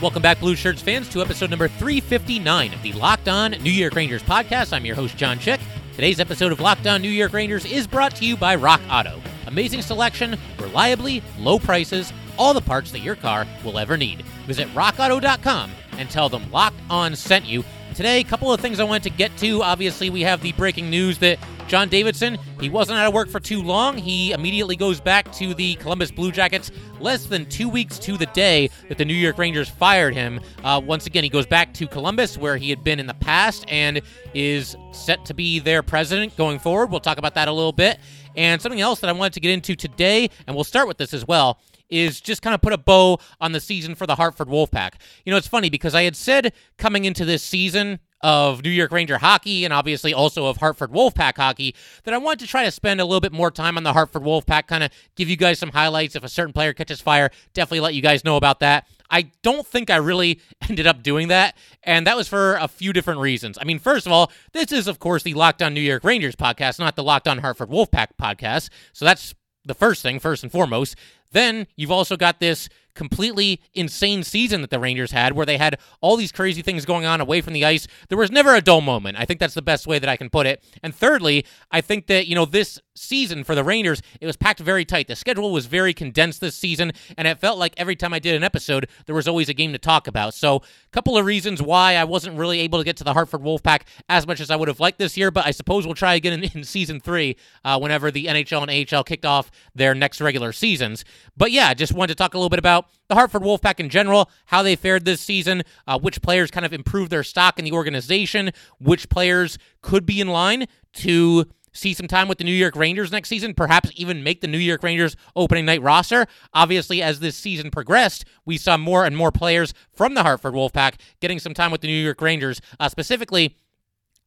Welcome back, Blue Shirts fans, to episode number 359 of the Locked On New York Rangers podcast. I'm your host, John Chick. Today's episode of Locked On New York Rangers is brought to you by Rock Auto. Amazing selection, reliably low prices, all the parts that your car will ever need. Visit rockauto.com and tell them Locked On sent you. Today, a couple of things I wanted to get to. Obviously, we have the breaking news that John Davidson, he wasn't out of work for too long. He immediately goes back to the Columbus Blue Jackets less than two weeks to the day that the New York Rangers fired him. Uh, once again, he goes back to Columbus, where he had been in the past, and is set to be their president going forward. We'll talk about that a little bit. And something else that I wanted to get into today, and we'll start with this as well, is just kind of put a bow on the season for the Hartford Wolfpack. You know, it's funny because I had said coming into this season of New York Ranger hockey and obviously also of Hartford Wolfpack hockey that I wanted to try to spend a little bit more time on the Hartford Wolfpack, kind of give you guys some highlights. If a certain player catches fire, definitely let you guys know about that. I don't think I really ended up doing that, and that was for a few different reasons. I mean, first of all, this is, of course, the Locked On New York Rangers podcast, not the Locked On Hartford Wolfpack podcast. So that's the first thing, first and foremost. Then you've also got this completely insane season that the Rangers had where they had all these crazy things going on away from the ice. There was never a dull moment. I think that's the best way that I can put it. And thirdly, I think that, you know, this season for the Rangers, it was packed very tight. The schedule was very condensed this season, and it felt like every time I did an episode, there was always a game to talk about. So, a couple of reasons why I wasn't really able to get to the Hartford Wolfpack as much as I would have liked this year, but I suppose we'll try again in, in season three uh, whenever the NHL and AHL kicked off their next regular seasons. But yeah, just wanted to talk a little bit about the Hartford Wolfpack in general, how they fared this season, uh, which players kind of improved their stock in the organization, which players could be in line to see some time with the New York Rangers next season, perhaps even make the New York Rangers opening night roster. Obviously, as this season progressed, we saw more and more players from the Hartford Wolfpack getting some time with the New York Rangers, uh, specifically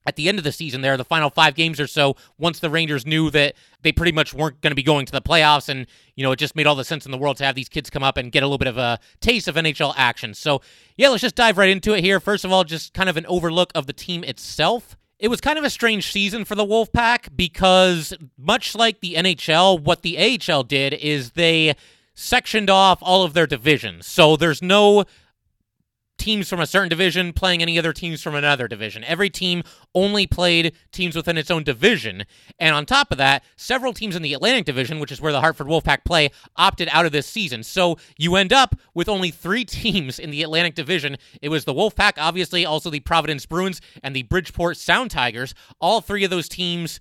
at the end of the season there, the final five games or so, once the Rangers knew that they pretty much weren't going to be going to the playoffs, and you know it just made all the sense in the world to have these kids come up and get a little bit of a taste of NHL action. So yeah, let's just dive right into it here. First of all, just kind of an overlook of the team itself. It was kind of a strange season for the Wolfpack because much like the NHL, what the AHL did is they sectioned off all of their divisions. So there's no teams from a certain division playing any other teams from another division. Every team only played teams within its own division. And on top of that, several teams in the Atlantic Division, which is where the Hartford Wolfpack play, opted out of this season. So you end up with only three teams in the Atlantic Division. It was the Wolfpack, obviously, also the Providence Bruins, and the Bridgeport Sound Tigers. All three of those teams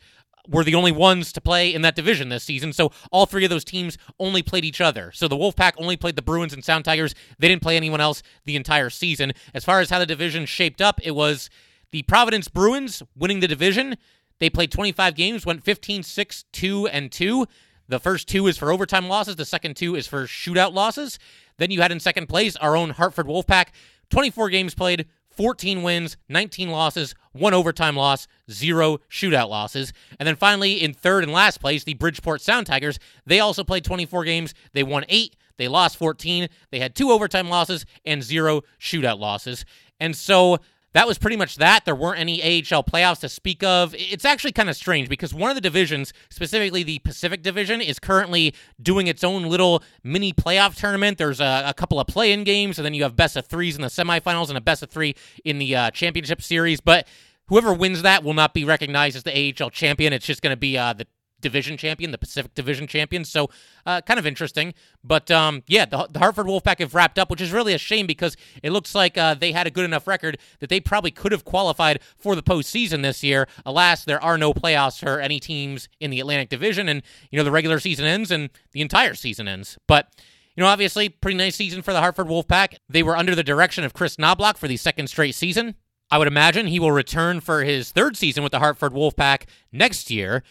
were the only ones to play in that division this season. So all three of those teams only played each other. So the Wolfpack only played the Bruins and Sound Tigers. They didn't play anyone else the entire season. As far as how the division shaped up, it was the Providence Bruins winning the division. They played 25 games, went 15 6 2 and 2. The first two is for overtime losses, the second two is for shootout losses. Then you had in second place our own Hartford Wolfpack, 24 games played, 14 wins, 19 losses, one overtime loss, zero shootout losses. And then finally, in third and last place, the Bridgeport Sound Tigers. They also played 24 games. They won eight. They lost 14. They had two overtime losses and zero shootout losses. And so that was pretty much that. There weren't any AHL playoffs to speak of. It's actually kind of strange because one of the divisions, specifically the Pacific Division, is currently doing its own little mini playoff tournament. There's a, a couple of play in games, and then you have best of threes in the semifinals and a best of three in the uh, championship series. But whoever wins that will not be recognized as the AHL champion. It's just going to be uh, the division champion, the Pacific Division champion. So, uh, kind of interesting. But um, yeah, the, the, Hartford Wolfpack have wrapped up, which is really a shame because it looks like uh, they had a good enough record that they probably could have qualified for the postseason this year. Alas, there are no playoffs for any teams in the Atlantic Division, and you know the regular season ends and the entire season ends. But you know, obviously, pretty nice season for the Hartford Wolfpack. They were under the direction of Kris Knoblauch for the second straight season. I would imagine he will return for his third season with the Hartford Wolfpack next year.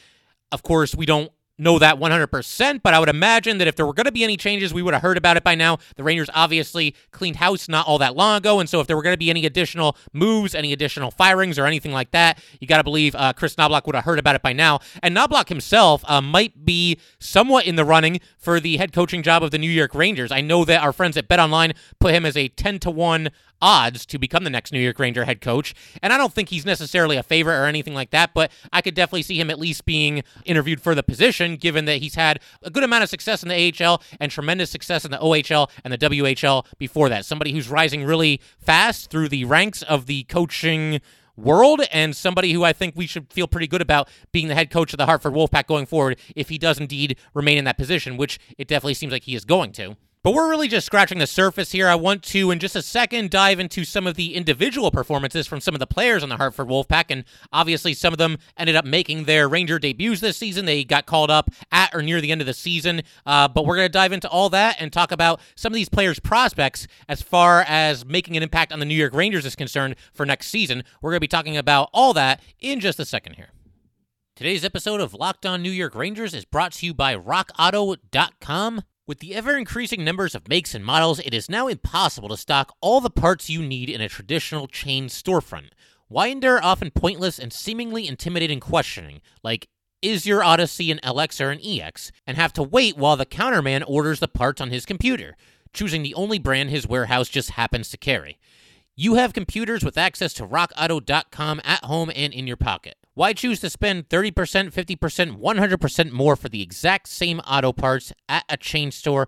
Of course, we don't know that 100%, but I would imagine that if there were going to be any changes, we would have heard about it by now. The Rangers obviously cleaned house not all that long ago, and so if there were going to be any additional moves, any additional firings, or anything like that, you got to believe uh, Kris Knoblauch would have heard about it by now. And Knoblauch himself uh, might be somewhat in the running for the head coaching job of the New York Rangers. I know that our friends at Bet Online put him as a 10 to 1 odds to become the next New York Ranger head coach. And I don't think he's necessarily a favorite or anything like that, but I could definitely see him at least being interviewed for the position, given that he's had a good amount of success in the AHL and tremendous success in the OHL and the WHL before that. Somebody who's rising really fast through the ranks of the coaching world and somebody who I think we should feel pretty good about being the head coach of the Hartford Wolfpack going forward if he does indeed remain in that position, which it definitely seems like he is going to. But we're really just scratching the surface here. I want to, in just a second, dive into some of the individual performances from some of the players on the Hartford Wolfpack. And obviously, some of them ended up making their Ranger debuts this season. They got called up at or near the end of the season. Uh, but we're going to dive into all that and talk about some of these players' prospects as far as making an impact on the New York Rangers is concerned for next season. We're going to be talking about all that in just a second here. Today's episode of Locked On New York Rangers is brought to you by RockAuto.com. With the ever increasing numbers of makes and models, it is now impossible to stock all the parts you need in a traditional chain storefront. Why endure often pointless and seemingly intimidating questioning, like, is your Odyssey an LX or an EX, and have to wait while the counterman orders the parts on his computer, choosing the only brand his warehouse just happens to carry? You have computers with access to rockauto.com at home and in your pocket. Why choose to spend 30%, 50%, 100% more for the exact same auto parts at a chain store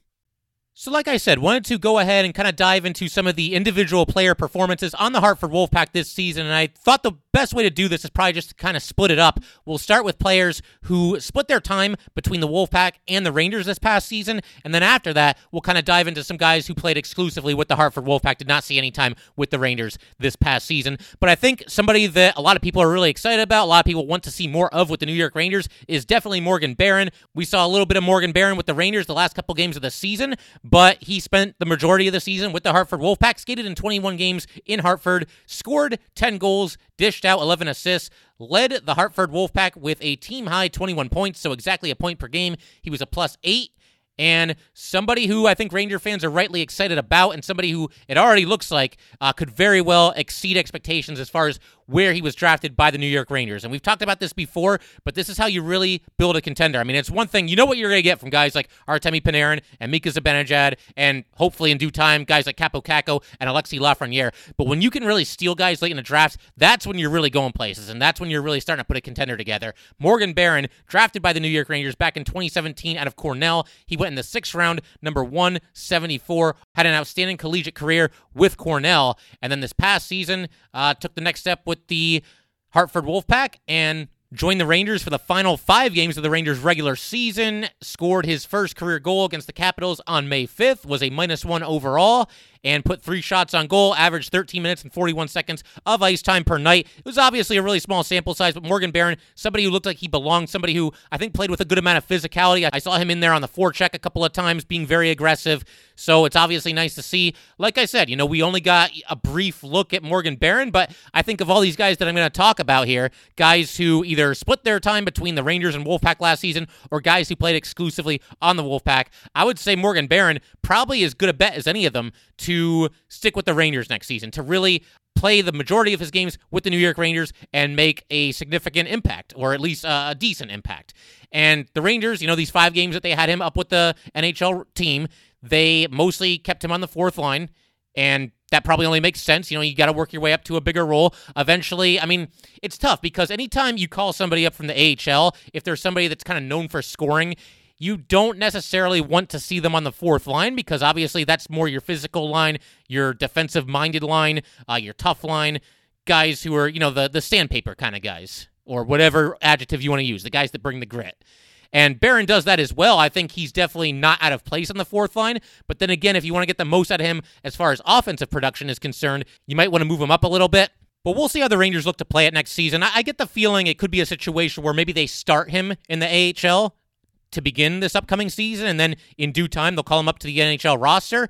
So, like I said, wanted to go ahead and kind of dive into some of the individual player performances on the Hartford Wolfpack this season. And I thought the best way to do this is probably just to kind of split it up. We'll start with players who split their time between the Wolfpack and the Rangers this past season. And then after that, we'll kind of dive into some guys who played exclusively with the Hartford Wolfpack, did not see any time with the Rangers this past season. But I think somebody that a lot of people are really excited about, a lot of people want to see more of with the New York Rangers, is definitely Morgan Barron. We saw a little bit of Morgan Barron with the Rangers the last couple games of the season, but he spent the majority of the season with the Hartford Wolfpack, skated in 21 games in Hartford, scored 10 goals, dished out 11 assists, led the Hartford Wolfpack with a team high 21 points, so exactly a point per game. He was a plus eight and somebody who I think Ranger fans are rightly excited about, and somebody who it already looks like uh, could very well exceed expectations as far as where he was drafted by the New York Rangers. And we've talked about this before, but this is how you really build a contender. I mean, it's one thing, you know what you're going to get from guys like Artemi Panarin and Mika Zibanejad, and hopefully in due time, guys like Kaapo Kakko and Alexi Lafreniere. But when you can really steal guys late in the draft, that's when you're really going places, and that's when you're really starting to put a contender together. Morgan Barron, drafted by the New York Rangers back in 2017 out of Cornell. He went in the sixth round, number 174, had an outstanding collegiate career with Cornell, and then this past season uh, took the next step with the Hartford Wolfpack and joined the Rangers for the final five games of the Rangers regular season, scored his first career goal against the Capitals on May 5th, was a minus one overall, and put three shots on goal, averaged 13 minutes and 41 seconds of ice time per night. It was obviously a really small sample size, but Morgan Barron, somebody who looked like he belonged, somebody who I think played with a good amount of physicality. I saw him in there on the forecheck a couple of times, being very aggressive. So it's obviously nice to see. Like I said, you know, we only got a brief look at Morgan Barron, but I think of all these guys that I'm going to talk about here, guys who either split their time between the Rangers and Wolfpack last season or guys who played exclusively on the Wolfpack, I would say Morgan Barron probably as good a bet as any of them to stick with the Rangers next season, to really play the majority of his games with the New York Rangers and make a significant impact, or at least uh, a decent impact. And the Rangers, you know, these five games that they had him up with the NHL team, they mostly kept him on the fourth line. And that probably only makes sense. You know, you got to work your way up to a bigger role. Eventually, I mean, it's tough because anytime you call somebody up from the AHL, if there's somebody that's kind of known for scoring, you don't necessarily want to see them on the fourth line because obviously that's more your physical line, your defensive minded line, uh, your tough line. guys who are, you know, the, the sandpaper kind of guys, or whatever adjective you want to use, the guys that bring the grit. And Barron does that as well. I think he's definitely not out of place on the fourth line. But then again, if you want to get the most out of him as far as offensive production is concerned, you might want to move him up a little bit. But we'll see how the Rangers look to play it next season. I, I get the feeling it could be a situation where maybe they start him in the AHL to begin this upcoming season, and then in due time they'll call him up to the NHL roster.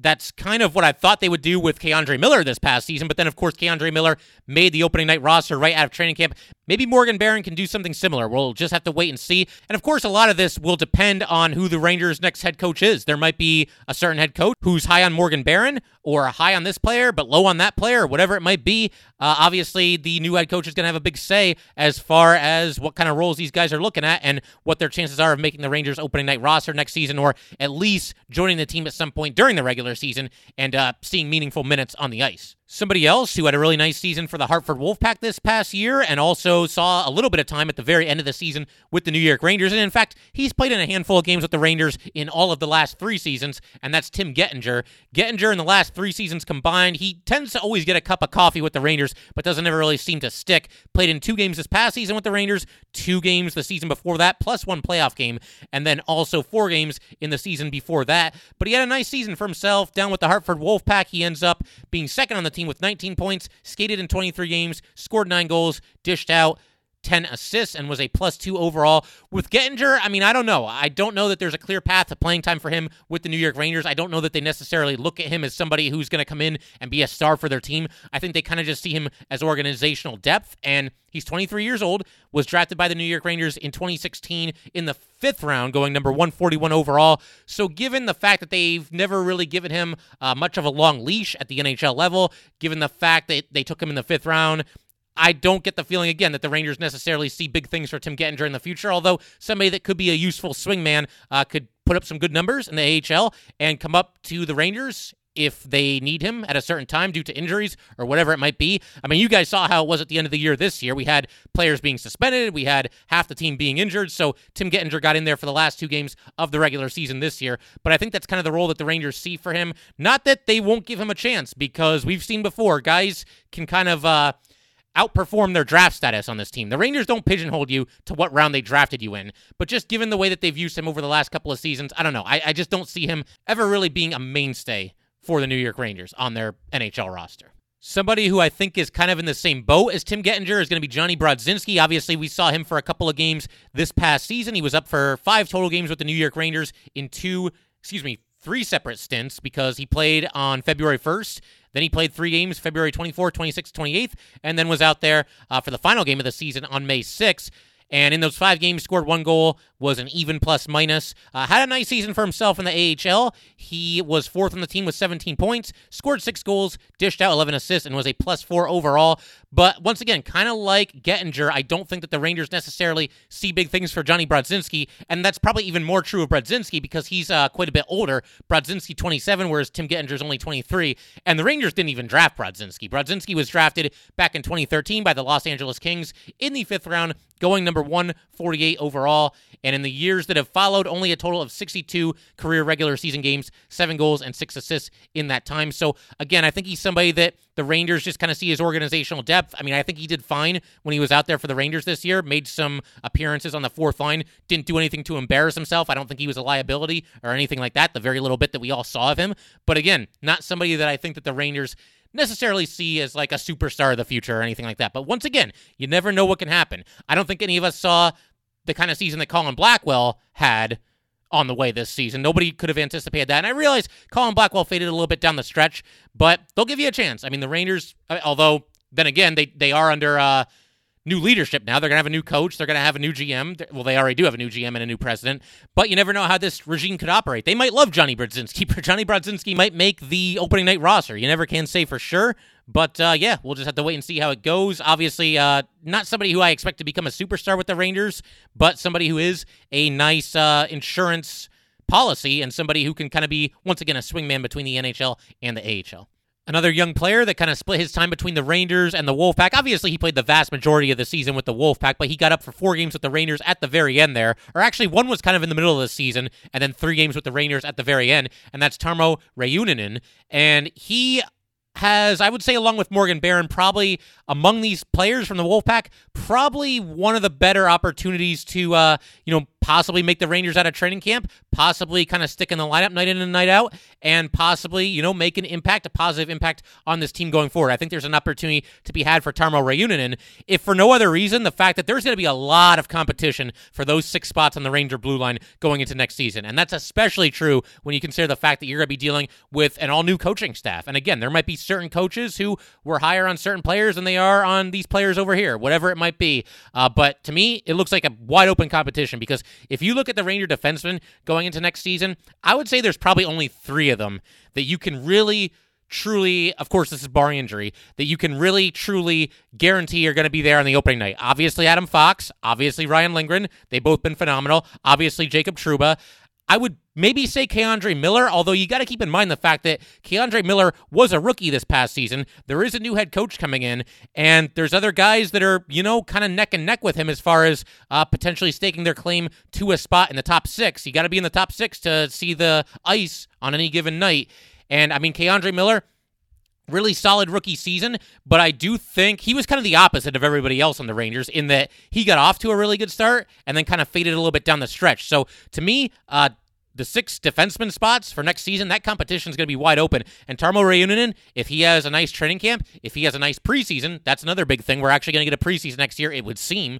That's kind of what I thought they would do with K'Andre Miller this past season. But then, of course, K'Andre Miller made the opening night roster right out of training camp. Maybe Morgan Barron can do something similar. We'll just have to wait and see. And of course, a lot of this will depend on who the Rangers' next head coach is. There might be a certain head coach who's high on Morgan Barron or high on this player, but low on that player, whatever it might be. Uh, obviously, the new head coach is going to have a big say as far as what kind of roles these guys are looking at and what their chances are of making the Rangers' opening night roster next season, or at least joining the team at some point during the regular season and uh, seeing meaningful minutes on the ice. Somebody else who had a really nice season for the Hartford Wolfpack this past year and also saw a little bit of time at the very end of the season with the New York Rangers. And in fact, he's played in a handful of games with the Rangers in all of the last three seasons, and that's Tim Gettinger. Gettinger in the last three seasons combined, he tends to always get a cup of coffee with the Rangers, but doesn't ever really seem to stick. Played in two games this past season with the Rangers, two games the season before that, plus one playoff game, and then also four games in the season before that. But he had a nice season for himself down with the Hartford Wolfpack. He ends up being second on the team with 19 points, skated in 23 games, scored nine goals, dished out 10 assists and was a plus two overall. With Gettinger, I mean, I don't know. I don't know that there's a clear path to playing time for him with the New York Rangers. I don't know that they necessarily look at him as somebody who's going to come in and be a star for their team. I think they kind of just see him as organizational depth. And he's 23 years old, was drafted by the New York Rangers in 2016 in the fifth round, going number 141 overall. So, given the fact that they've never really given him uh, much of a long leash at the NHL level, given the fact that they took him in the fifth round, I don't get the feeling again that the Rangers necessarily see big things for Tim Gettinger in the future. Although somebody that could be a useful swingman uh, could put up some good numbers in the AHL and come up to the Rangers if they need him at a certain time due to injuries or whatever it might be. I mean, you guys saw how it was at the end of the year this year. We had players being suspended, we had half the team being injured. So Tim Gettinger got in there for the last two games of the regular season this year. But I think that's kind of the role that the Rangers see for him. Not that they won't give him a chance, because we've seen before guys can kind of. Uh, outperform their draft status on this team. The Rangers don't pigeonhole you to what round they drafted you in, but just given the way that they've used him over the last couple of seasons, I don't know. I, I just don't see him ever really being a mainstay for the New York Rangers on their NHL roster. Somebody who I think is kind of in the same boat as Tim Gettinger is going to be Jonny Brodzinski. Obviously, we saw him for a couple of games this past season. He was up for five total games with the New York Rangers in two, excuse me, three separate stints because he played on February 1st then he played three games February 24th, 26th, 28th, and then was out there uh, for the final game of the season on May 6th. And in those five games, scored one goal, was an even plus minus. Uh, had a nice season for himself in the AHL. He was fourth on the team with 17 points, scored six goals, dished out 11 assists, and was a plus four overall. But once again, kind of like Gettinger, I don't think that the Rangers necessarily see big things for Jonny Brodzinski, and that's probably even more true of Brodzinski because he's uh, quite a bit older. Brodzinski 27, whereas Tim Gettinger's only 23, and the Rangers didn't even draft Brodzinski. Brodzinski was drafted back in 2013 by the Los Angeles Kings in the fifth round, going number 148 overall. And in the years that have followed, only a total of 62 career regular season games, seven goals and six assists in that time. So, again, I think he's somebody that the Rangers just kind of see his organizational depth. I mean, I think he did fine when he was out there for the Rangers this year, made some appearances on the fourth line, didn't do anything to embarrass himself. I don't think he was a liability or anything like that, the very little bit that we all saw of him. But again, not somebody that I think that the Rangers necessarily see as like a superstar of the future or anything like that. But once again, you never know what can happen. I don't think any of us saw the kind of season that Colin Blackwell had on the way this season. Nobody could have anticipated that. And I realize Colin Blackwell faded a little bit down the stretch, but they'll give you a chance. I mean, the Rangers, although then again, they, they are under uh, new leadership now. They're going to have a new coach. They're going to have a new GM. Well, they already do have a new GM and a new president, but you never know how this regime could operate. They might love Jonny Brodzinski. Jonny Brodzinski might make the opening night roster. You never can say for sure. But uh, yeah, we'll just have to wait and see how it goes. Obviously, uh, not somebody who I expect to become a superstar with the Rangers, but somebody who is a nice uh, insurance policy and somebody who can kind of be, once again, a swingman between the NHL and the AHL. Another young player that kind of split his time between the Rangers and the Wolfpack. Obviously, he played the vast majority of the season with the Wolfpack, but he got up for four games with the Rangers at the very end there. Or actually, one was kind of in the middle of the season, and then three games with the Rangers at the very end, and that's Tarmo Reunanen. And he has, I would say, along with Morgan Barron, probably among these players from the Wolfpack, probably one of the better opportunities to, uh, you know, possibly make the Rangers out of training camp, possibly kind of stick in the lineup night in and night out, and possibly, you know, make an impact, a positive impact on this team going forward. I think there's an opportunity to be had for Tarmo Reunanen, if for no other reason, the fact that there's going to be a lot of competition for those six spots on the Ranger blue line going into next season. And that's especially true when you consider the fact that you're going to be dealing with an all new coaching staff. And again, there might be certain coaches who were higher on certain players than they are on these players over here, whatever it might be. Uh, but to me, it looks like a wide open competition because if you look at the Ranger defensemen going into next season, I would say there's probably only three of them that you can really truly, of course, this is bar injury, that you can really truly guarantee are going to be there on the opening night. Obviously, Adam Fox, obviously, Ryan Lindgren. They've both been phenomenal. Obviously, Jacob Trouba. I would maybe say K'Andre Miller, although you got to keep in mind the fact that K'Andre Miller was a rookie this past season. There is a new head coach coming in, and there's other guys that are, you know, kind of neck and neck with him as far as uh, potentially staking their claim to a spot in the top six. You got to be in the top six to see the ice on any given night. And I mean, K'Andre Miller, really solid rookie season, but I do think he was kind of the opposite of everybody else on the Rangers in that he got off to a really good start and then kind of faded a little bit down the stretch. So to me, uh, the six defenseman spots for next season, that competition is going to be wide open. And Tarmo Reunanen, if he has a nice training camp, if he has a nice preseason, that's another big thing. We're actually going to get a preseason next year, it would seem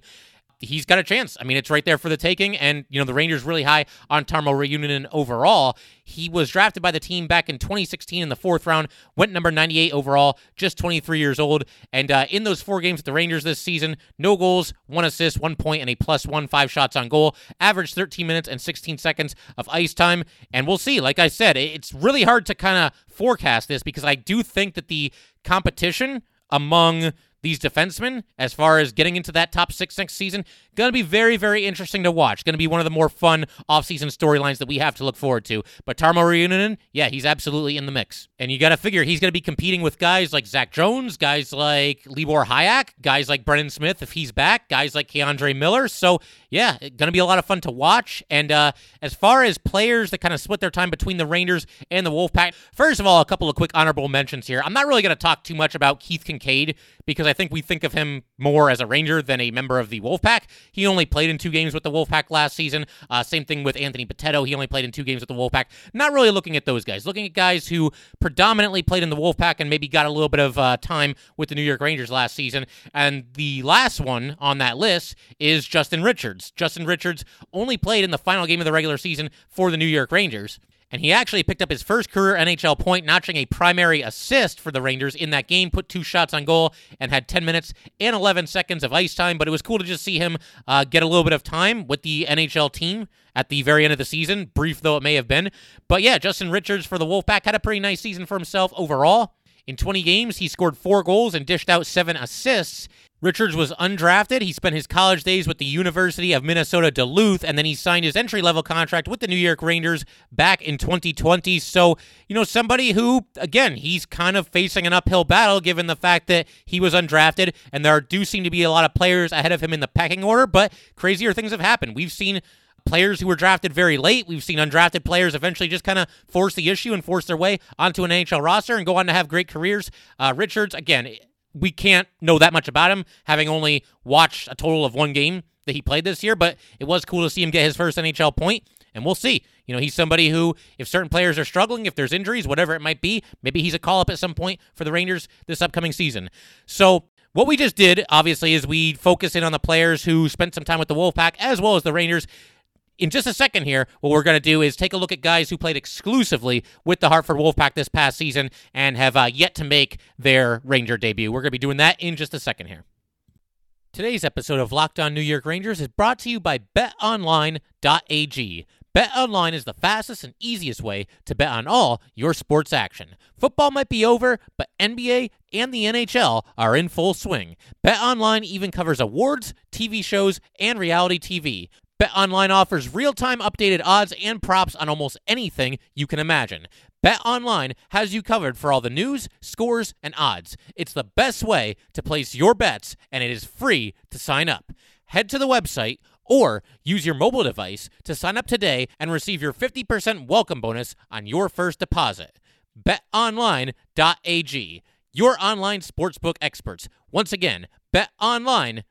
he's got a chance. I mean, it's right there for the taking. And, you know, the Rangers really high on Tarmo Reunanen overall. He was drafted by the team back in 2016 in the fourth round, went number 98 overall, just 23 years old. And uh, in those four games with the Rangers this season, no goals, one assist, one point, and a plus one, five shots on goal. Averaged 13 minutes and 16 seconds of ice time. And we'll see. Like I said, it's really hard to kind of forecast this because I do think that the competition among these defensemen as far as getting into that top six next season. Going to be very, very interesting to watch. Going to be one of the more fun offseason storylines that we have to look forward to. But Tarmo Reunanen, yeah, he's absolutely in the mix. And you got to figure he's going to be competing with guys like Zach Jones, guys like Libor Hajek, guys like Brendan Smith if he's back, guys like K'Andre Miller. So, yeah, going to be a lot of fun to watch. And uh, as far as players that kind of split their time between the Rangers and the Wolfpack, first of all, a couple of quick honorable mentions here. I'm not really going to talk too much about Keith Kinkaid because I think we think of him more as a Ranger than a member of the Wolfpack. He only played in two games with the Wolfpack last season. Uh, same thing with Anthony Bitetto. He only played in two games with the Wolfpack. Not really looking at those guys. Looking at guys who predominantly played in the Wolfpack and maybe got a little bit of uh, time with the New York Rangers last season. And the last one on that list is Justin Richards. Justin Richards only played in the final game of the regular season for the New York Rangers and he actually picked up his first career NHL point, notching a primary assist for the Rangers in that game, put two shots on goal, and had 10 minutes and 11 seconds of ice time. But it was cool to just see him uh, get a little bit of time with the NHL team at the very end of the season, brief though it may have been. But yeah, Justin Richards for the Wolfpack had a pretty nice season for himself overall. In 20 games, he scored four goals and dished out seven assists. Richards was undrafted. He spent his college days with the University of Minnesota Duluth, and then he signed his entry level contract with the New York Rangers back in 2020. So, you know, somebody who, again, he's kind of facing an uphill battle given the fact that he was undrafted, and there do seem to be a lot of players ahead of him in the pecking order, but crazier things have happened. We've seen players who were drafted very late. We've seen undrafted players eventually just kind of force the issue and force their way onto an NHL roster and go on to have great careers. Uh, Richards, again, we can't know that much about him, having only watched a total of one game that he played this year, but it was cool to see him get his first NHL point, and we'll see. You know, he's somebody who, if certain players are struggling, if there's injuries, whatever it might be, maybe he's a call up at some point for the Rangers this upcoming season. So, what we just did, obviously, is we focus in on the players who spent some time with the Wolfpack as well as the Rangers in just a second here, what we're going to do is take a look at guys who played exclusively with the Hartford Wolfpack this past season and have uh, yet to make their Ranger debut. We're going to be doing that in just a second here. Today's episode of Locked On New York Rangers is brought to you by betonline.ag. BetOnline is the fastest and easiest way to bet on all your sports action. Football might be over, but NBA and the NHL are in full swing. BetOnline even covers awards, TV shows, and reality TV. BetOnline offers real-time updated odds and props on almost anything you can imagine. BetOnline has you covered for all the news, scores, and odds. It's the best way to place your bets, and it is free to sign up. Head to the website or use your mobile device to sign up today and receive your 50% welcome bonus on your first deposit. betonline.ag, your online sportsbook experts. Once again, betonline.ag.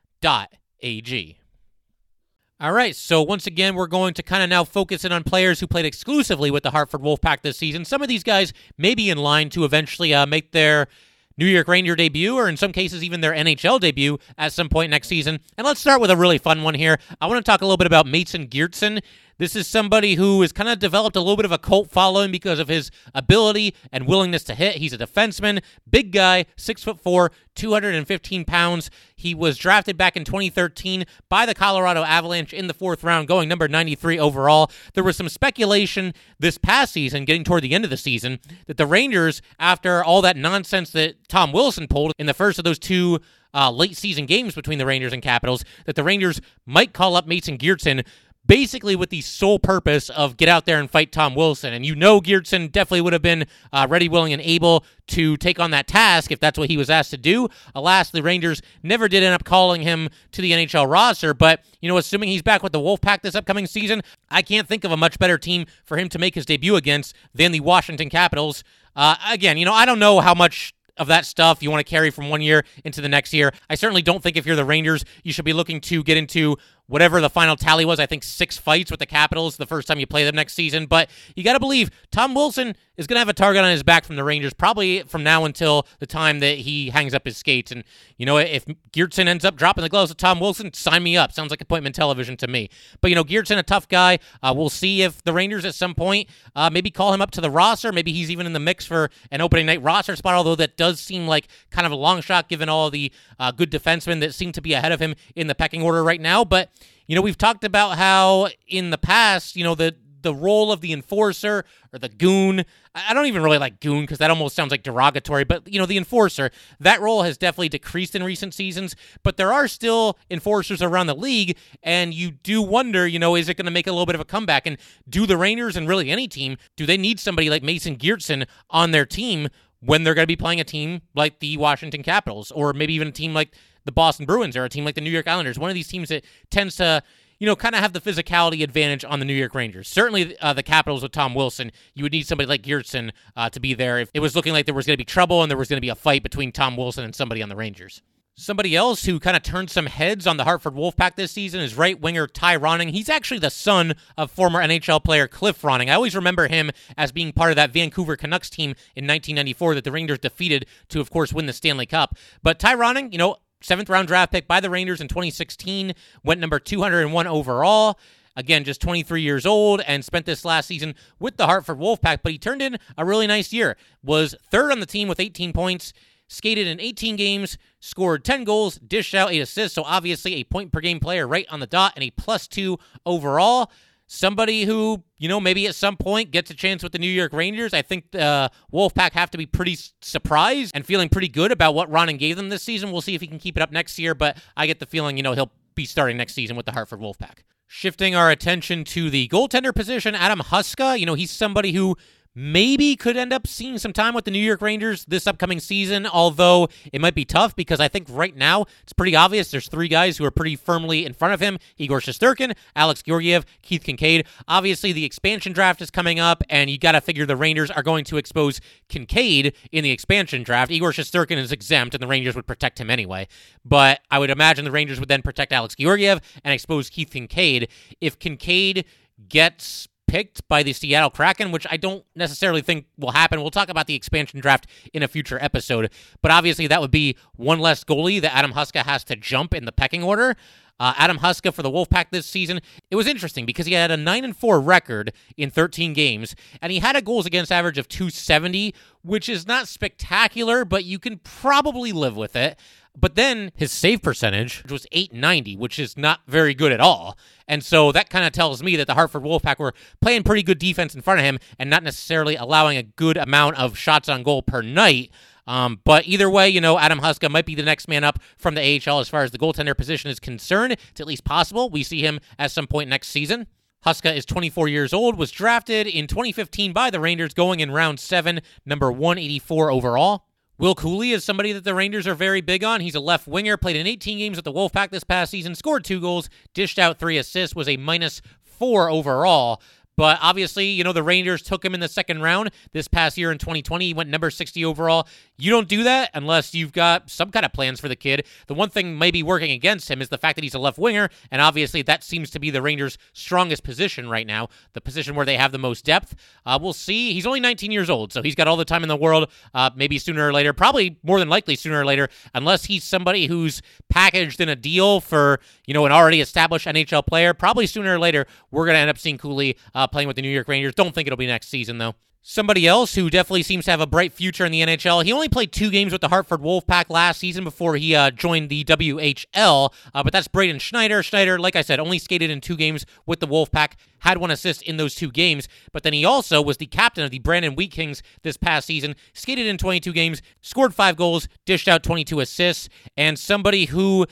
All right, so once again, we're going to kind of now focus in on players who played exclusively with the Hartford Wolfpack this season. Some of these guys may be in line to eventually uh, make their New York Ranger debut, or in some cases, even their NHL debut at some point next season. And let's start with a really fun one here. I want to talk a little bit about Mason Geertsen. This is somebody who has kind of developed a little bit of a cult following because of his ability and willingness to hit. He's a defenseman, big guy, six foot four, 215 pounds. He was drafted back in 2013 by the Colorado Avalanche in the fourth round, going number 93 overall. There was some speculation this past season, getting toward the end of the season, that the Rangers, after all that nonsense that Tom Wilson pulled in the first of those two uh, late season games between the Rangers and Capitals, that the Rangers might call up Mason Geertsen basically with the sole purpose of get out there and fight Tom Wilson. And you know, Geertsen definitely would have been uh, ready, willing, and able to take on that task if that's what he was asked to do. Alas, the Rangers never did end up calling him to the NHL roster. But, you know, assuming he's back with the Wolfpack this upcoming season, I can't think of a much better team for him to make his debut against than the Washington Capitals. Uh, again, you know, I don't know how much of that stuff you want to carry from one year into the next year. I certainly don't think if you're the Rangers, you should be looking to get into whatever the final tally was. I think six fights with the Capitals the first time you play them next season. But you got to believe Tom Wilson is going to have a target on his back from the Rangers probably from now until the time that he hangs up his skates. And, you know, if Geertsen ends up dropping the gloves with Tom Wilson, sign me up. Sounds like appointment television to me. But, you know, Geertsen, a tough guy. Uh, we'll see if the Rangers at some point uh, maybe call him up to the roster. Maybe he's even in the mix for an opening night roster spot, although that does seem like kind of a long shot given all the uh, good defensemen that seem to be ahead of him in the pecking order right now. But, you know, we've talked about how in the past, you know, the the role of the enforcer or the goon. I don't even really like goon because that almost sounds like derogatory, but you know, the enforcer, that role has definitely decreased in recent seasons, but there are still enforcers around the league, and you do wonder, you know, is it going to make a little bit of a comeback? And do the Rangers and really any team, do they need somebody like Mason Geertsen on their team when they're going to be playing a team like the Washington Capitals or maybe even a team like the Boston Bruins or a team like the New York Islanders, one of these teams that tends to you know, kind of have the physicality advantage on the New York Rangers. Certainly, uh, the Capitals with Tom Wilson, you would need somebody like Geertsen uh, to be there if it was looking like there was going to be trouble and there was going to be a fight between Tom Wilson and somebody on the Rangers. Somebody else who kind of turned some heads on the Hartford Wolfpack this season is right winger Ty Ronning. He's actually the son of former NHL player Cliff Ronning. I always remember him as being part of that Vancouver Canucks team in 1994 that the Rangers defeated to, of course, win the Stanley Cup. But Ty Ronning, you know, seventh round draft pick by the Rangers in 2016, went number 201 overall. Again, just 23 years old and spent this last season with the Hartford Wolfpack, but he turned in a really nice year. Was third on the team with 18 points, skated in 18 games, scored 10 goals, dished out 8 assists, so obviously a point per game player right on the dot and a plus 2 overall somebody who, you know, maybe at some point gets a chance with the New York Rangers. I think the uh, Wolfpack have to be pretty surprised and feeling pretty good about what Ronning gave them this season. We'll see if he can keep it up next year, but I get the feeling, you know, he'll be starting next season with the Hartford Wolfpack. Shifting our attention to the goaltender position, Adam Huska, you know, he's somebody who maybe could end up seeing some time with the New York Rangers this upcoming season, although it might be tough because I think right now it's pretty obvious there's three guys who are pretty firmly in front of him Igor Shesterkin, Alex Georgiev, Keith Kinkaid. Obviously, the expansion draft is coming up, and you got to figure the Rangers are going to expose Kinkaid in the expansion draft. Igor Shesterkin is exempt, and the Rangers would protect him anyway. But I would imagine the Rangers would then protect Alex Georgiev and expose Keith Kinkaid. If Kinkaid gets picked by the Seattle Kraken, which I don't necessarily think will happen. We'll talk about the expansion draft in a future episode, but obviously that would be one less goalie that Adam Huska has to jump in the pecking order. Uh, Adam Huska for the Wolfpack this season. It was interesting because he had a 9 and 4 record in 13 games, and he had a goals against average of 270, which is not spectacular, but you can probably live with it. But then his save percentage which was 890, which is not very good at all. And so that kind of tells me that the Hartford Wolfpack were playing pretty good defense in front of him and not necessarily allowing a good amount of shots on goal per night. Um, but either way, you know, Adam Huska might be the next man up from the AHL as far as the goaltender position is concerned. It's at least possible. We see him at some point next season. Huska is 24 years old, was drafted in 2015 by the Rangers, going in round seven, number 184 overall. Will Cuylle is somebody that the Rangers are very big on. He's a left winger, played in 18 games with the Wolfpack this past season, scored two goals, dished out three assists, was a minus four overall. But obviously, you know, the Rangers took him in the second round this past year in 2020. He went number 60 overall. You don't do that unless you've got some kind of plans for the kid. The one thing maybe working against him is the fact that he's a left winger, and obviously that seems to be the Rangers' strongest position right now, the position where they have the most depth. Uh, we'll see. He's only 19 years old, so he's got all the time in the world. Uh, maybe sooner or later, probably more than likely sooner or later, unless he's somebody who's packaged in a deal for you know an already established NHL player. Probably sooner or later, we're going to end up seeing Cuylle uh, playing with the New York Rangers. Don't think it'll be next season, though. Somebody else who definitely seems to have a bright future in the NHL. He only played two games with the Hartford Wolfpack last season before he uh, joined the WHL, uh, but that's Braden Schneider. Schneider, like I said, only skated in two games with the Wolfpack, had one assist in those two games, but then he also was the captain of the Brandon Wheat Kings this past season, skated in 22 games, scored five goals, dished out 22 assists, and somebody who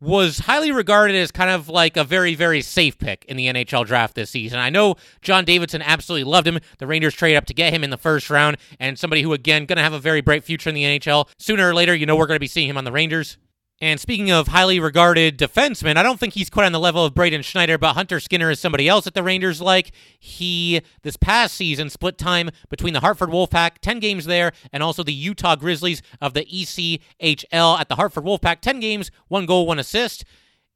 was highly regarded as kind of like a very, very safe pick in the NHL draft this season. I know John Davidson absolutely loved him. The Rangers trade up to get him in the first round, and somebody who, again, going to have a very bright future in the NHL. Sooner or later, you know, we're going to be seeing him on the Rangers. And speaking of highly regarded defensemen, I don't think he's quite on the level of Braden Schneider, but Hunter Skinner is somebody else that the Rangers like. He, this past season, split time between the Hartford Wolfpack, 10 games there, and also the Utah Grizzlies of the ECHL at the Hartford Wolfpack, 10 games, one goal, one assist.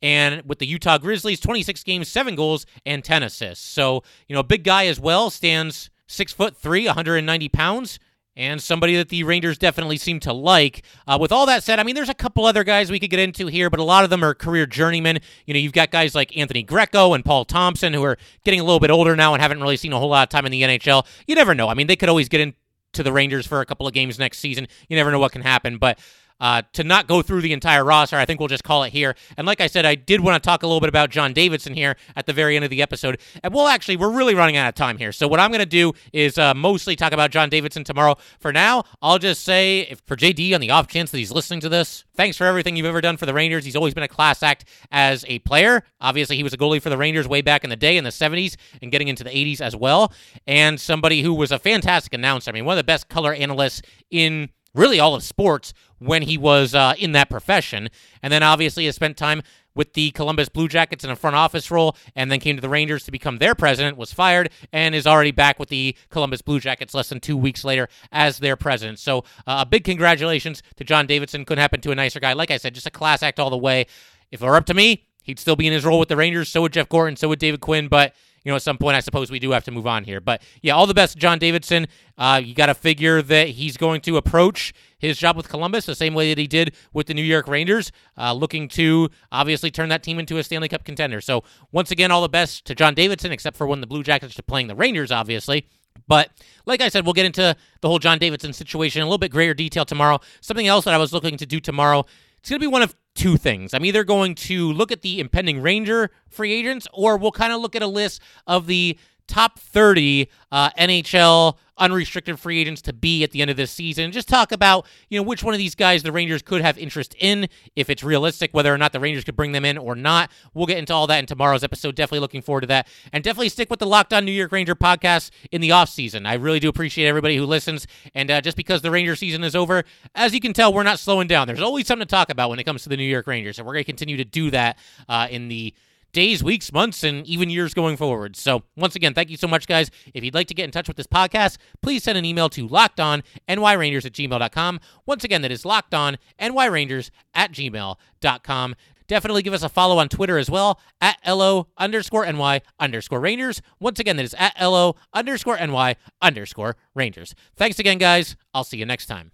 And with the Utah Grizzlies, 26 games, seven goals, and 10 assists. So, you know, big guy as well, stands six foot three, 190 pounds and somebody that the Rangers definitely seem to like. Uh, with all that said, I mean, there's a couple other guys we could get into here, but a lot of them are career journeymen. You know, you've got guys like Anthony Greco and Paul Thompson who are getting a little bit older now and haven't really seen a whole lot of time in the NHL. You never know. I mean, they could always get into the Rangers for a couple of games next season. You never know what can happen, but uh, to not go through the entire roster. I think we'll just call it here. And like I said, I did want to talk a little bit about John Davidson here at the very end of the episode. And we'll actually, we're really running out of time here. So what I'm going to do is uh, mostly talk about John Davidson tomorrow. For now, I'll just say if, for JD on the off chance that he's listening to this, thanks for everything you've ever done for the Rangers. He's always been a class act as a player. Obviously, he was a goalie for the Rangers way back in the day in the 70s and getting into the 80s as well. And somebody who was a fantastic announcer. I mean, one of the best color analysts in really all of sports when he was uh, in that profession. And then obviously has spent time with the Columbus Blue Jackets in a front office role, and then came to the Rangers to become their president, was fired, and is already back with the Columbus Blue Jackets less than two weeks later as their president. So uh, a big congratulations to John Davidson. Couldn't happen to a nicer guy. Like I said, just a class act all the way. If it were up to me, he'd still be in his role with the Rangers. So would Jeff Gorton. So would David Quinn. But you know, at some point, I suppose we do have to move on here. But yeah, all the best, John Davidson. Uh, you got to figure that he's going to approach his job with Columbus the same way that he did with the New York Rangers, uh, looking to obviously turn that team into a Stanley Cup contender. So once again, all the best to John Davidson, except for when the Blue Jackets are playing the Rangers, obviously. But like I said, we'll get into the whole John Davidson situation in a little bit greater detail tomorrow. Something else that I was looking to do tomorrow. It's going to be one of two things. I'm either going to look at the impending Ranger free agents, or we'll kind of look at a list of the top 30 uh, NHL unrestricted free agents to be at the end of this season. Just talk about, you know, which one of these guys the Rangers could have interest in, if it's realistic, whether or not the Rangers could bring them in or not. We'll get into all that in tomorrow's episode. Definitely looking forward to that. And definitely stick with the Locked On New York Ranger podcast in the off season. I really do appreciate everybody who listens. And uh, just because the Ranger season is over, as you can tell, we're not slowing down. There's always something to talk about when it comes to the New York Rangers. And we're going to continue to do that uh, in the days, weeks, months, and even years going forward. So, once again, thank you so much, guys. If you'd like to get in touch with this podcast, please send an email to lockedonnyrangers at gmail.com. Once again, that is lockedonnyrangers at gmail.com. Definitely give us a follow on Twitter as well at LO underscore NY underscore Rangers. Once again, that is at LO underscore NY underscore Rangers. Thanks again, guys. I'll see you next time.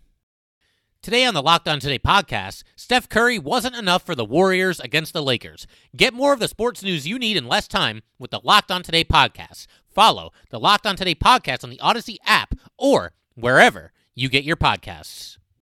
Today on the Locked On Today podcast, Steph Curry wasn't enough for the Warriors against the Lakers. Get more of the sports news you need in less time with the Locked On Today podcast. Follow the Locked On Today podcast on the Odyssey app or wherever you get your podcasts.